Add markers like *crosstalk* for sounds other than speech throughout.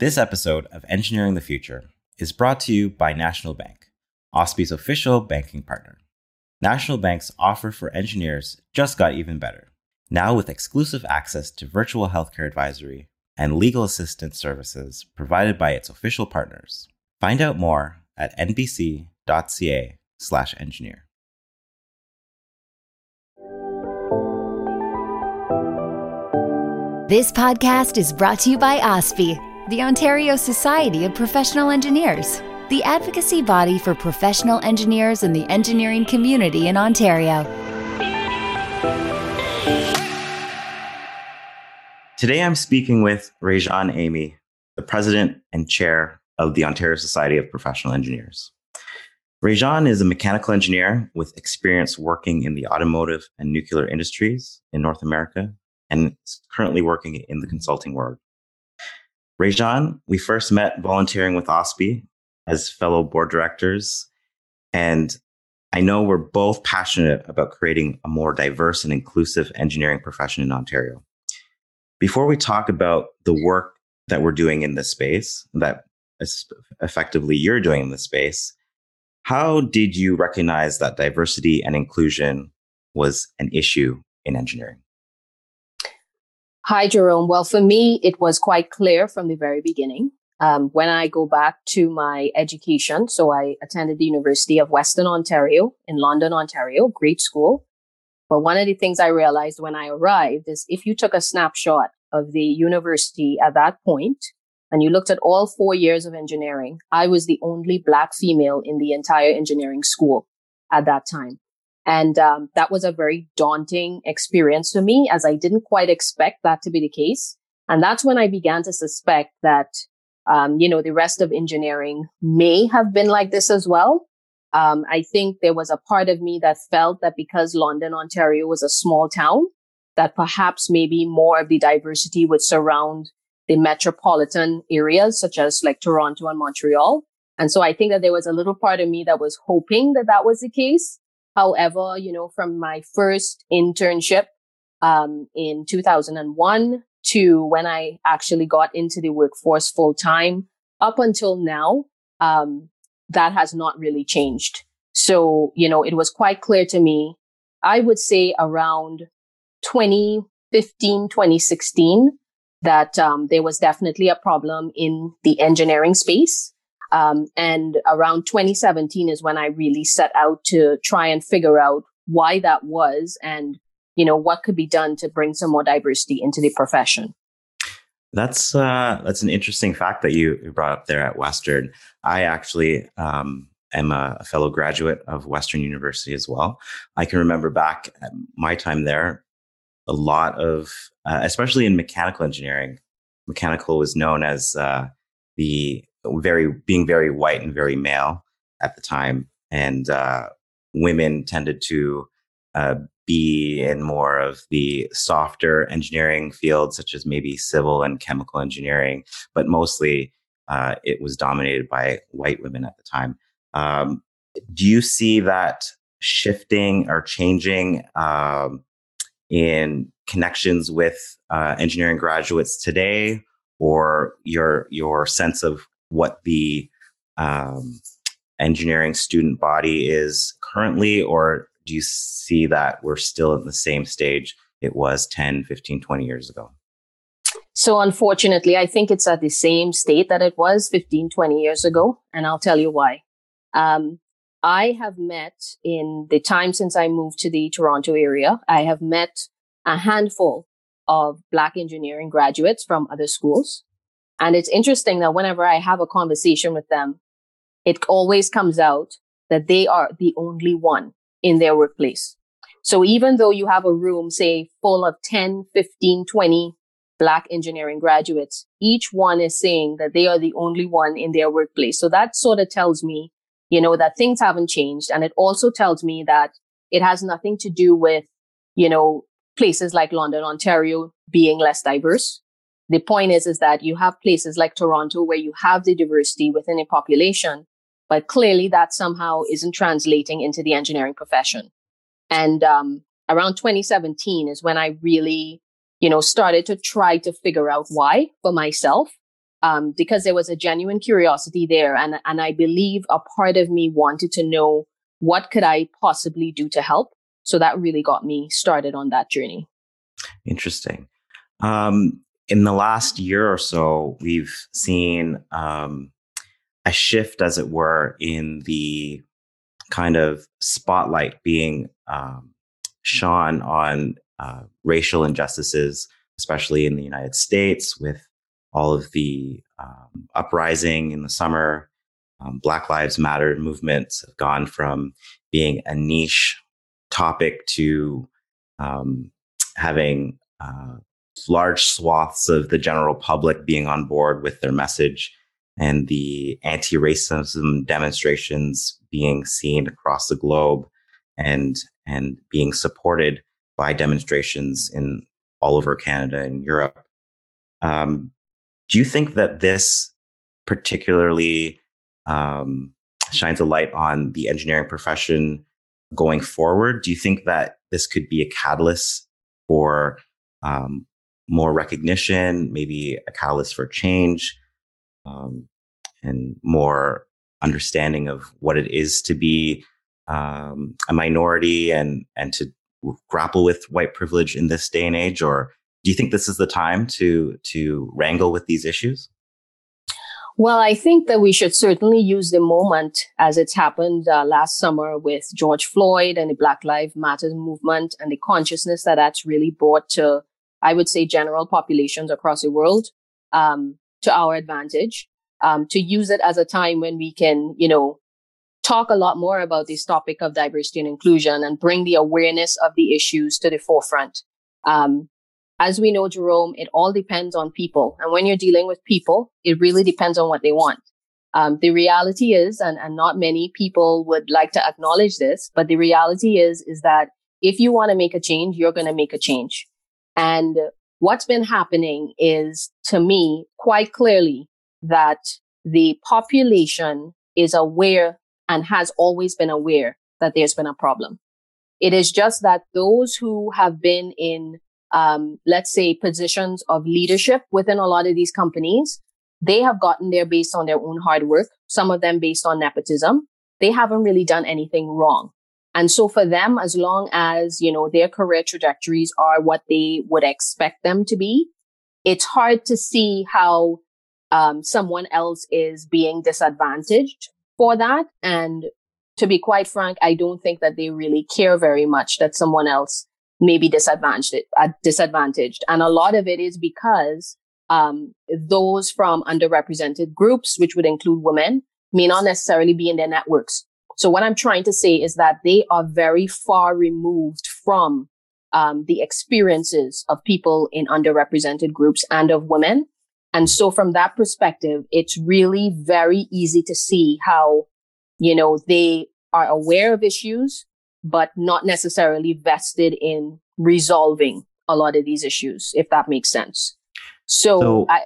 This episode of Engineering the Future is brought to you by National Bank, OSPE's official banking partner. National Bank's offer for engineers just got even better, now with exclusive access to virtual healthcare advisory and legal assistance services provided by its official partners. Find out more at nbc.ca/slash engineer. This podcast is brought to you by OSPE, the Ontario Society of Professional Engineers, the advocacy body for professional engineers and the engineering community in Ontario. Today I'm speaking with Réjeanne Aimey, the president and chair of the Ontario Society of Professional Engineers. Rejan is a mechanical engineer with experience working in the automotive and nuclear industries in North America and is currently working in the consulting world. Réjeanne, we first met volunteering with OSPE as fellow board directors. And I know we're both passionate about creating a more diverse and inclusive engineering profession in Ontario. Before we talk about the work that we're doing in this space, that effectively you're doing in this space, how did you recognize that diversity and inclusion was an issue in engineering? Hi, Jerome. Well, for me, it was quite clear from the very beginning. Um, when I go back to my education, so I attended the University of Western Ontario in London, Ontario, great school. But one of the things I realized when I arrived is if you took a snapshot of the university at that point and you looked at all four years of engineering, I was the only black female in the entire engineering school at that time. And um, that was a very daunting experience for me as I didn't quite expect that to be the case. And that's when I began to suspect that, um, you know, the rest of engineering may have been like this as well. Um, I think there was a part of me that felt that because London, Ontario was a small town, that perhaps maybe more of the diversity would surround the metropolitan areas, such as like Toronto and Montreal. And so I think that there was a little part of me that was hoping that that was the case. However, you know, from my first internship um, in 2001 to when I actually got into the workforce full time up until now, um, that has not really changed. So, you know, it was quite clear to me, I would say around 2015, 2016, that um, there was definitely a problem in the engineering space. Um, and around 2017 is when I really set out to try and figure out why that was and, you know, what could be done to bring some more diversity into the profession. That's uh, that's an interesting fact that you brought up there at Western. I actually um, am a, fellow graduate of Western University as well. I can remember back at my time there, a lot of, uh, especially in mechanical engineering, mechanical was known as uh, the very being very white and very male at the time, and uh, women tended to uh, be in more of the softer engineering fields, such as maybe civil and chemical engineering, but mostly uh, it was dominated by white women at the time. Um, do you see that shifting or changing um, in connections with uh, engineering graduates today, or your your sense of what the um, engineering student body is currently, or do you see that we're still at the same stage it was 10, 15, 20 years ago? So unfortunately, I think it's at the same state that it was 15, 20 years ago. And I'll tell you why. Um, I have met in the time since I moved to the Toronto area, I have met a handful of Black engineering graduates from other schools. And it's interesting that whenever I have a conversation with them, it always comes out that they are the only one in their workplace. So even though you have a room, say, full of 10, 15, 20 Black engineering graduates, each one is saying that they are the only one in their workplace. So that sort of tells me, you know, that things haven't changed. And it also tells me that it has nothing to do with, you know, places like London, Ontario being less diverse the point is, is that you have places like Toronto where you have the diversity within a population, but clearly that somehow isn't translating into the engineering profession. And um, around 2017 is when I really, you know, started to try to figure out why for myself. um, because there was a genuine curiosity there. And, and I believe a part of me wanted to know what could I possibly do to help. So that really got me started on that journey. Interesting. Um, in the last year or so, we've seen um, a shift, as it were, in the kind of spotlight being um, shone on uh, racial injustices, especially in the United States, with all of the um, uprising in the summer. Um, Black Lives Matter movements have gone from being a niche topic to um, having uh, large swaths of the general public being on board with their message and the anti-racism demonstrations being seen across the globe and and being supported by demonstrations in all over Canada and Europe. Um, do you think that this particularly um, shines a light on the engineering profession going forward? Do you think that this could be a catalyst for um, more recognition, maybe a catalyst for change, um, and more understanding of what it is to be um, a minority and and to grapple with white privilege in this day and age? Or do you think this is the time to to wrangle with these issues? Well, I think that we should certainly use the moment as it's happened uh, last summer with George Floyd and the Black Lives Matter movement and the consciousness that that's really brought to, I would say, general populations across the world um, to our advantage. Um, to use it as a time when we can, you know, talk a lot more about this topic of diversity and inclusion and bring the awareness of the issues to the forefront. Um, as we know, Jerome, it all depends on people. And when you're dealing with people, it really depends on what they want. Um, the reality is, and, and not many people would like to acknowledge this, but the reality is, is that if you want to make a change, you're going to make a change. And what's been happening is to me quite clearly that the population is aware and has always been aware that there's been a problem. It is just that those who have been in, um, let's say, positions of leadership within a lot of these companies, they have gotten there based on their own hard work. Some of them based on nepotism. They haven't really done anything wrong. And so for them, as long as, you know, their career trajectories are what they would expect them to be, it's hard to see how um, someone else is being disadvantaged for that. And to be quite frank, I don't think that they really care very much that someone else may be disadvantaged, uh, disadvantaged. And a lot of it is because um, those from underrepresented groups, which would include women, may not necessarily be in their networks. So what I'm trying to say is that they are very far removed from um, the experiences of people in underrepresented groups and of women. And so from that perspective, it's really very easy to see how, you know, they are aware of issues, but not necessarily vested in resolving a lot of these issues, if that makes sense. So, so I,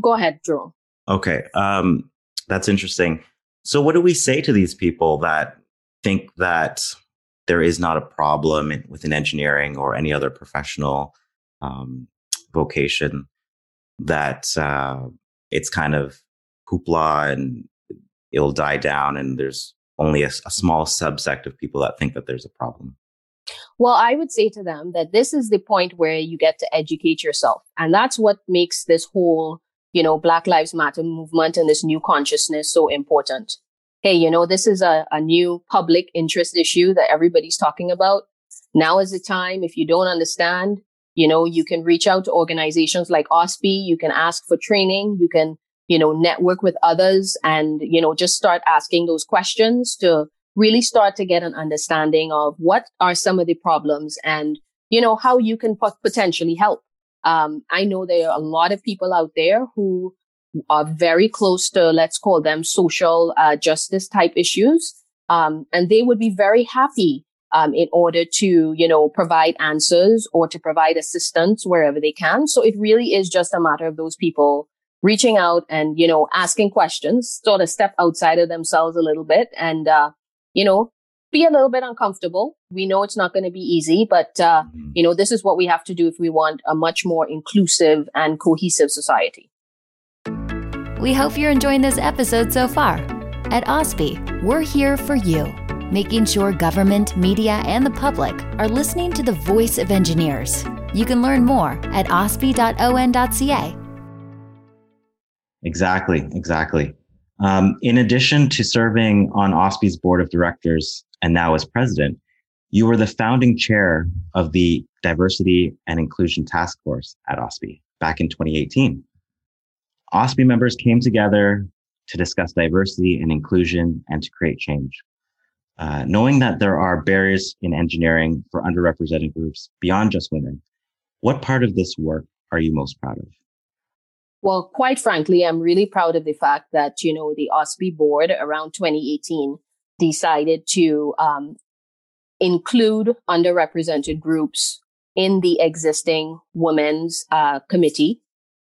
go ahead, Jerome. Okay. Um, that's interesting. So what do we say to these people that think that there is not a problem in, within engineering or any other professional um, vocation that uh, it's kind of hoopla and it'll die down and there's only a, a small subsect of people that think that there's a problem well, I would say to them that this is the point where you get to educate yourself. And that's what makes this whole, you know, Black Lives Matter movement and this new consciousness so important. Hey, you know, this is a, a new public interest issue that everybody's talking about. Now is the time. If you don't understand, you know, you can reach out to organizations like OSPE. You can ask for training. You can, you know, network with others and, you know, just start asking those questions to really start to get an understanding of what are some of the problems and, you know, how you can potentially help. Um, I know there are a lot of people out there who are very close to, let's call them social uh, justice type issues. Um, and they would be very happy um, in order to, you know, provide answers or to provide assistance wherever they can. So it really is just a matter of those people reaching out and, you know, asking questions, sort of step outside of themselves a little bit and, uh, you know, be a little bit uncomfortable. We know it's not going to be easy, but, uh, mm-hmm. you know, this is what we have to do if we want a much more inclusive and cohesive society. We hope you're enjoying this episode so far. At OSPE, we're here for you, making sure government, media, and the public are listening to the voice of engineers. You can learn more at ospe.on.ca. Exactly, exactly. Um, in addition to serving on OSPE's board of directors and now as president, you were the founding chair of the Diversity and Inclusion Task Force at OSPE back in 2018. OSPE members came together to discuss diversity and inclusion and to create change. Uh, knowing that there are barriers in engineering for underrepresented groups beyond just women, what part of this work are you most proud of? Well, quite frankly, I'm really proud of the fact that, you know, the OSPE board around 2018 decided to um, include underrepresented groups in the existing women's uh, committee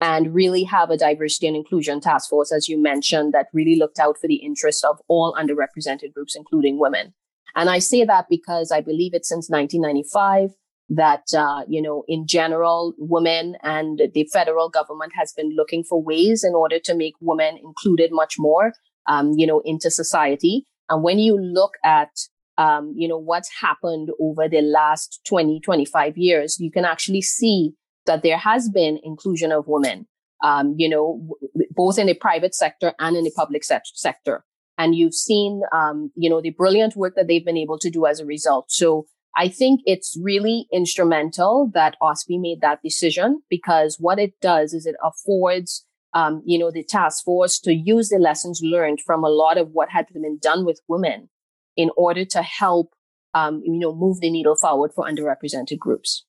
and really have a diversity and inclusion task force, as you mentioned, that really looked out for the interests of all underrepresented groups, including women. And I say that because I believe it since 1995 that, uh, you know, in general, women and the federal government has been looking for ways in order to make women included much more, um, you know, into society. And when you look at, um, you know, what's happened over the last 20, 25 years, you can actually see that there has been inclusion of women, um, you know, w- both in the private sector and in the public se- sector. And you've seen, um, you know, the brilliant work that they've been able to do as a result. So I think it's really instrumental that OSPE made that decision because what it does is it affords, um, you know, the task force to use the lessons learned from a lot of what had been done with women in order to help, um, you know, move the needle forward for underrepresented groups.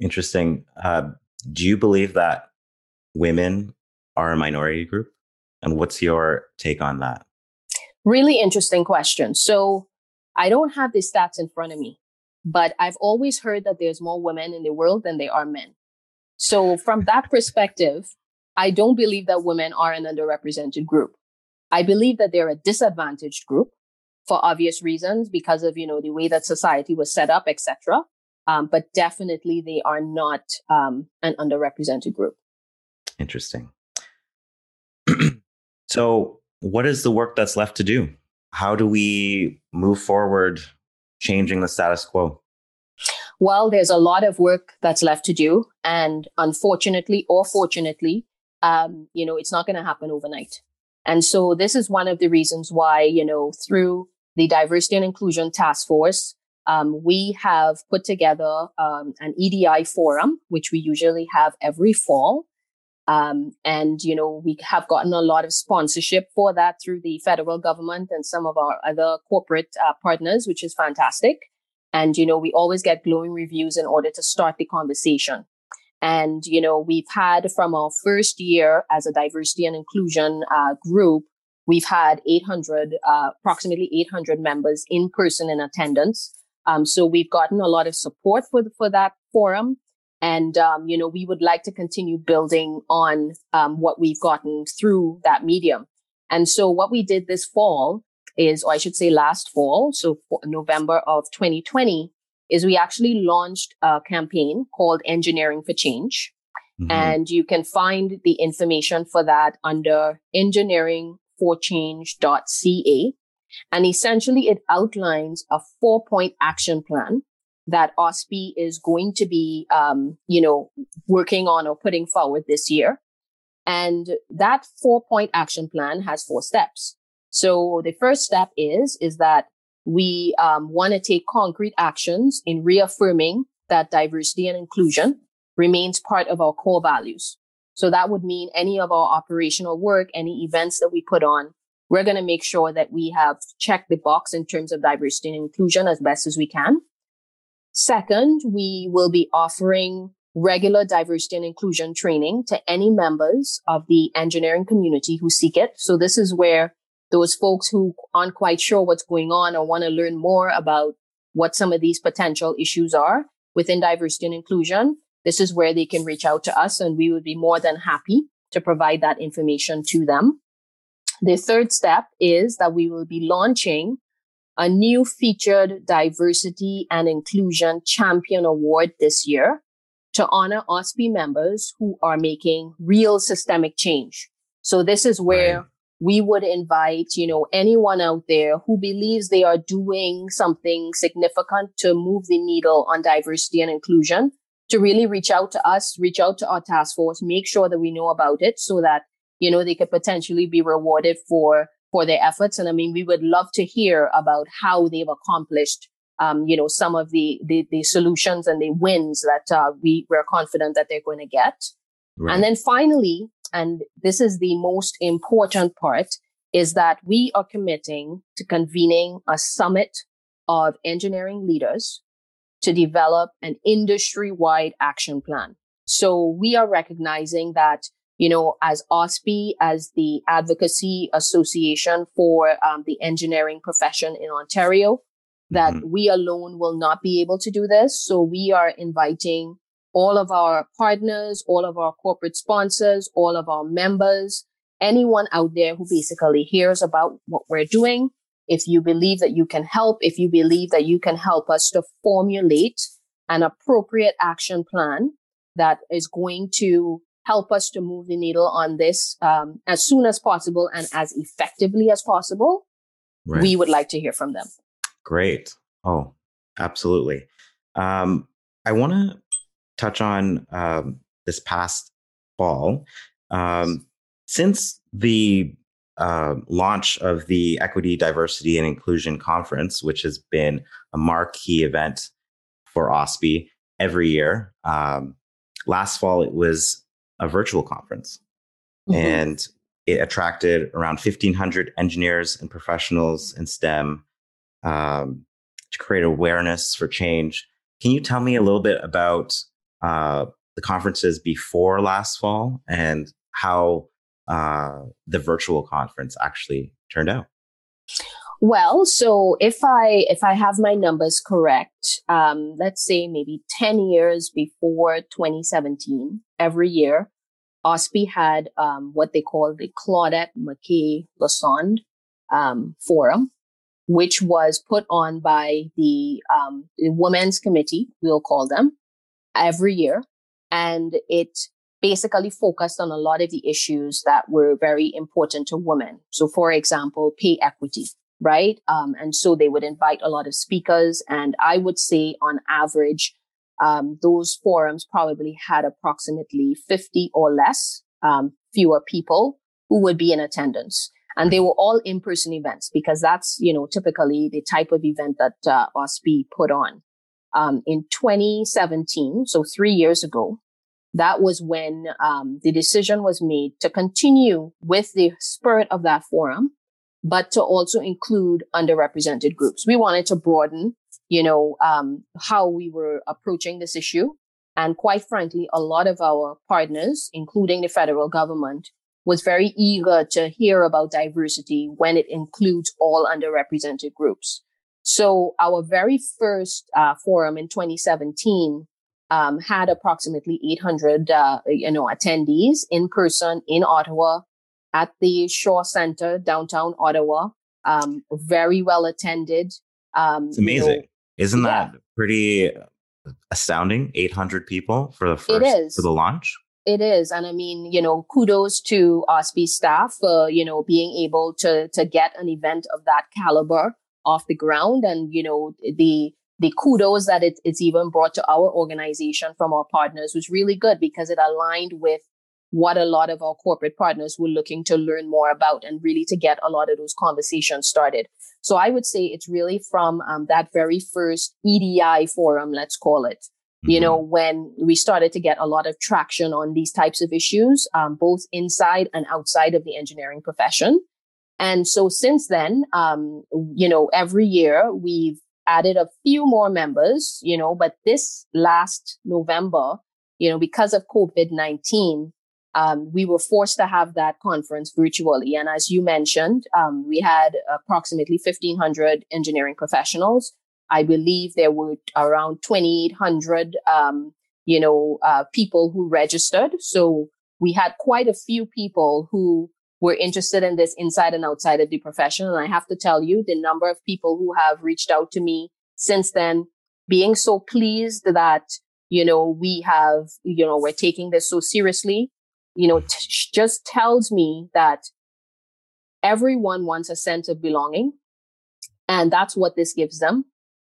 Interesting. Uh, do you believe that women are a minority group? And what's your take on that? Really interesting question. So I don't have the stats in front of me, but I've always heard that there's more women in the world than there are men. So from that perspective, I don't believe that women are an underrepresented group. I believe that they're a disadvantaged group for obvious reasons because of, you know, the way that society was set up, etc. Um, but definitely they are not um, an underrepresented group. Interesting. *clears throat* so, what is the work that's left to do? How do we move forward changing the status quo? Well, there's a lot of work that's left to do. And unfortunately or fortunately, um, you know, it's not going to happen overnight. And so this is one of the reasons why, you know, through the diversity and inclusion task force, um, we have put together um, an EDI forum, which we usually have every fall. Um, and, you know, we have gotten a lot of sponsorship for that through the federal government and some of our other corporate uh, partners, which is fantastic. And, you know, we always get glowing reviews in order to start the conversation. And, you know, we've had from our first year as a diversity and inclusion uh, group, we've had 800, uh, approximately 800 members in person in attendance. Um, so we've gotten a lot of support for the, for that forum, and um, you know we would like to continue building on um, what we've gotten through that medium. And so what we did this fall is, or I should say last fall, so November of 2020, is we actually launched a campaign called Engineering for Change. Mm-hmm. And you can find the information for that under engineeringforchange.ca. And essentially it outlines a four point action plan that OSPI is going to be, um, you know, working on or putting forward this year. And that four point action plan has four steps. So the first step is, is that we um, want to take concrete actions in reaffirming that diversity and inclusion remains part of our core values. So that would mean any of our operational work, any events that we put on we're going to make sure that we have checked the box in terms of diversity and inclusion as best as we can. Second, we will be offering regular diversity and inclusion training to any members of the engineering community who seek it. So this is where those folks who aren't quite sure what's going on or want to learn more about what some of these potential issues are within diversity and inclusion, this is where they can reach out to us and we would be more than happy to provide that information to them. The third step is that we will be launching a new featured diversity and inclusion champion award this year to honor OSPI members who are making real systemic change. So this is where right. We would invite, you know, anyone out there who believes they are doing something significant to move the needle on diversity and inclusion to really reach out to us, reach out to our task force, make sure that we know about it so that, you know, they could potentially be rewarded for, for their efforts. And I mean, we would love to hear about how they've accomplished, um, you know, some of the, the, the solutions and the wins that, uh, we, we're confident that they're going to get. Right. And then finally, and this is the most important part, is that we are committing to convening a summit of engineering leaders to develop an industry wide action plan. So we are recognizing that, you know, as OSPE, as the advocacy association for um, the engineering profession in Ontario, that mm-hmm. we alone will not be able to do this. So we are inviting all of our partners, all of our corporate sponsors, all of our members, anyone out there who basically hears about what we're doing if you believe that you can help, if you believe that you can help us to formulate an appropriate action plan that is going to help us to move the needle on this um, as soon as possible and as effectively as possible, right. we would like to hear from them. Great. Oh, absolutely. Um, I want to touch on um, this past fall. Um, since the uh, launch of the Equity, Diversity, and Inclusion Conference, which has been a marquee event for OSPE every year. Um, last fall, it was a virtual conference, mm-hmm. and it attracted around 1,500 engineers and professionals in STEM um, to create awareness for change. Can you tell me a little bit about uh, the conferences before last fall and how uh, the virtual conference actually turned out? Well, so if I if I have my numbers correct, um, let's say maybe ten years before 2017, every year, OSPE had um, what they call the Claudette MacKay Lassonde um, Forum, which was put on by the, um, the Women's Committee, we'll call them, every year, and it basically focused on a lot of the issues that were very important to women. So, for example, pay equity, right? Um, and so they would invite a lot of speakers. And I would say on average, um, those forums probably had approximately 50 or less, um, fewer people who would be in attendance. And they were all in-person events because that's, you know, typically the type of event that uh, OSPE put on. Um, in 2017, so three years ago, that was when um, the decision was made to continue with the spirit of that forum, but to also include underrepresented groups. We wanted to broaden, you know, um, how we were approaching this issue. And quite frankly, a lot of our partners, including the federal government, was very eager to hear about diversity when it includes all underrepresented groups. So our very first uh, forum in 2017 um, had approximately 800, uh, you know, attendees in person in Ottawa at the Shaw Center, downtown Ottawa. Um, very well attended. Um, it's amazing. You know, Isn't yeah. that pretty astounding? 800 people for the first, for the launch? It is. And I mean, you know, kudos to OSPE staff for, you know, being able to, to get an event of that caliber off the ground and, you know, the, the kudos that it, it's even brought to our organization from our partners was really good because it aligned with what a lot of our corporate partners were looking to learn more about and really to get a lot of those conversations started. So I would say it's really from um, that very first EDI forum, let's call it, mm-hmm. you know, when we started to get a lot of traction on these types of issues, um, both inside and outside of the engineering profession. And so since then, um, you know, every year we've added a few more members, you know, but this last November, you know, because of COVID-19, um, we were forced to have that conference virtually. And as you mentioned, um, we had approximately 1500 engineering professionals. I believe there were around 2800, um, you know, uh, people who registered. So we had quite a few people who were interested in this inside and outside of the profession. And I have to tell you, the number of people who have reached out to me since then, being so pleased that, you know, we have, you know, we're taking this so seriously. you know, t- just tells me that everyone wants a sense of belonging. And that's what this gives them.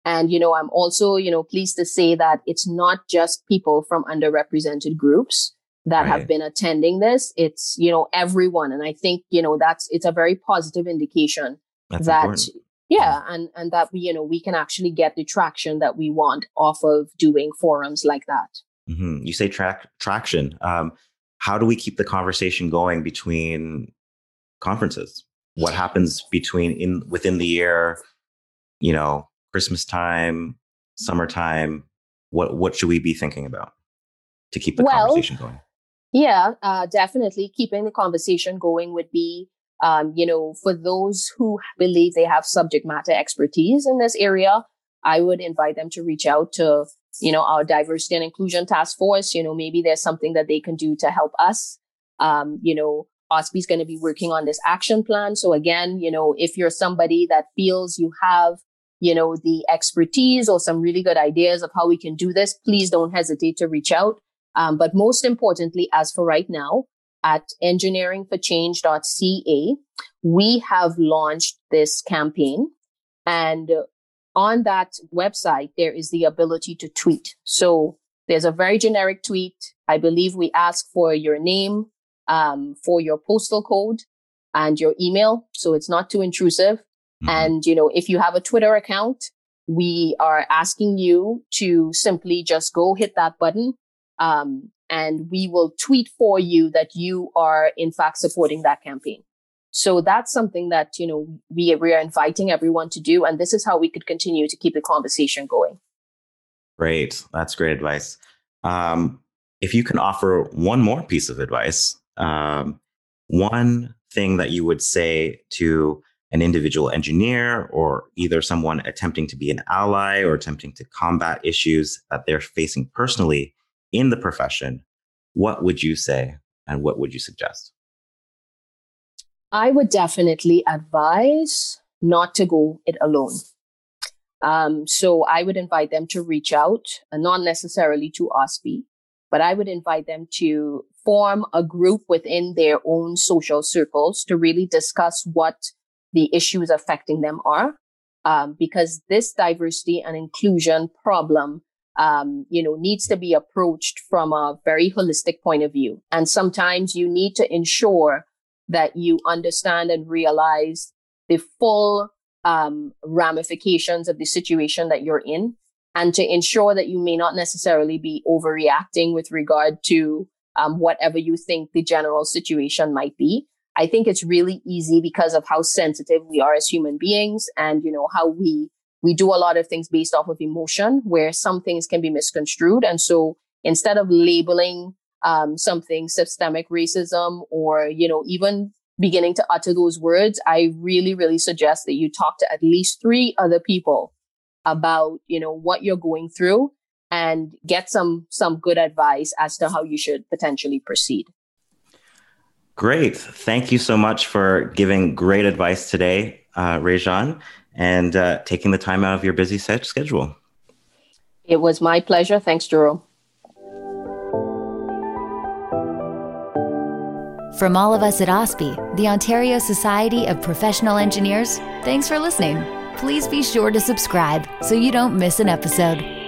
And, you know, I'm also, you know, pleased to say that it's not just people from underrepresented groups that right. have been attending this. It's, you know, everyone. And I think, you know, that's, it's a very positive indication that's that, important. yeah. And, and that we, you know, we can actually get the traction that we want off of doing forums like that. Mm-hmm. You say track traction. Um, how do we keep the conversation going between conferences? What happens between in within the year, you know, Christmas time, summertime? What what should we be thinking about to keep the well, conversation going? Yeah, uh, definitely keeping the conversation going would be, um, you know, for those who believe they have subject matter expertise in this area, I would invite them to reach out to, you know, our diversity and inclusion task force. You know, maybe there's something that they can do to help us. Um, you know, OSPE is going to be working on this action plan. So again, you know, if you're somebody that feels you have, you know, the expertise or some really good ideas of how we can do this, please don't hesitate to reach out. Um, but most importantly, as for right now, at engineeringforchange.ca, we have launched this campaign. And on that website, there is the ability to tweet. So there's a very generic tweet. I believe we ask for your name, um, for your postal code and your email. So it's not too intrusive. Mm-hmm. And, you know, if you have a Twitter account, we are asking you to simply just go hit that button. Um, and we will tweet for you that you are in fact supporting that campaign. So that's something that, you know, we, we are inviting everyone to do. And this is how we could continue to keep the conversation going. Great. That's great advice. Um, if you can offer one more piece of advice, um, one thing that you would say to an individual engineer or either someone attempting to be an ally or attempting to combat issues that they're facing personally in the profession, what would you say and what would you suggest? I would definitely advise not to go it alone. Um, so I would invite them to reach out, not necessarily to OSPE, but I would invite them to form a group within their own social circles to really discuss what the issues affecting them are. Um, because this diversity and inclusion problem, um, you know, needs to be approached from a very holistic point of view. And sometimes you need to ensure that you understand and realize the full um, ramifications of the situation that you're in and to ensure that you may not necessarily be overreacting with regard to um, whatever you think the general situation might be. I think it's really easy because of how sensitive we are as human beings and, you know, how we, we do a lot of things based off of emotion where some things can be misconstrued. And so instead of labeling um, something systemic racism or, you know, even beginning to utter those words, I really, really suggest that you talk to at least three other people about, you know, what you're going through and get some, some good advice as to how you should potentially proceed. Great. Thank you so much for giving great advice today, uh, Réjeanne, and uh, taking the time out of your busy set schedule. It was my pleasure. Thanks, Jerome. From all of us at OSPE, the Ontario Society of Professional Engineers, thanks for listening. Please be sure to subscribe so you don't miss an episode.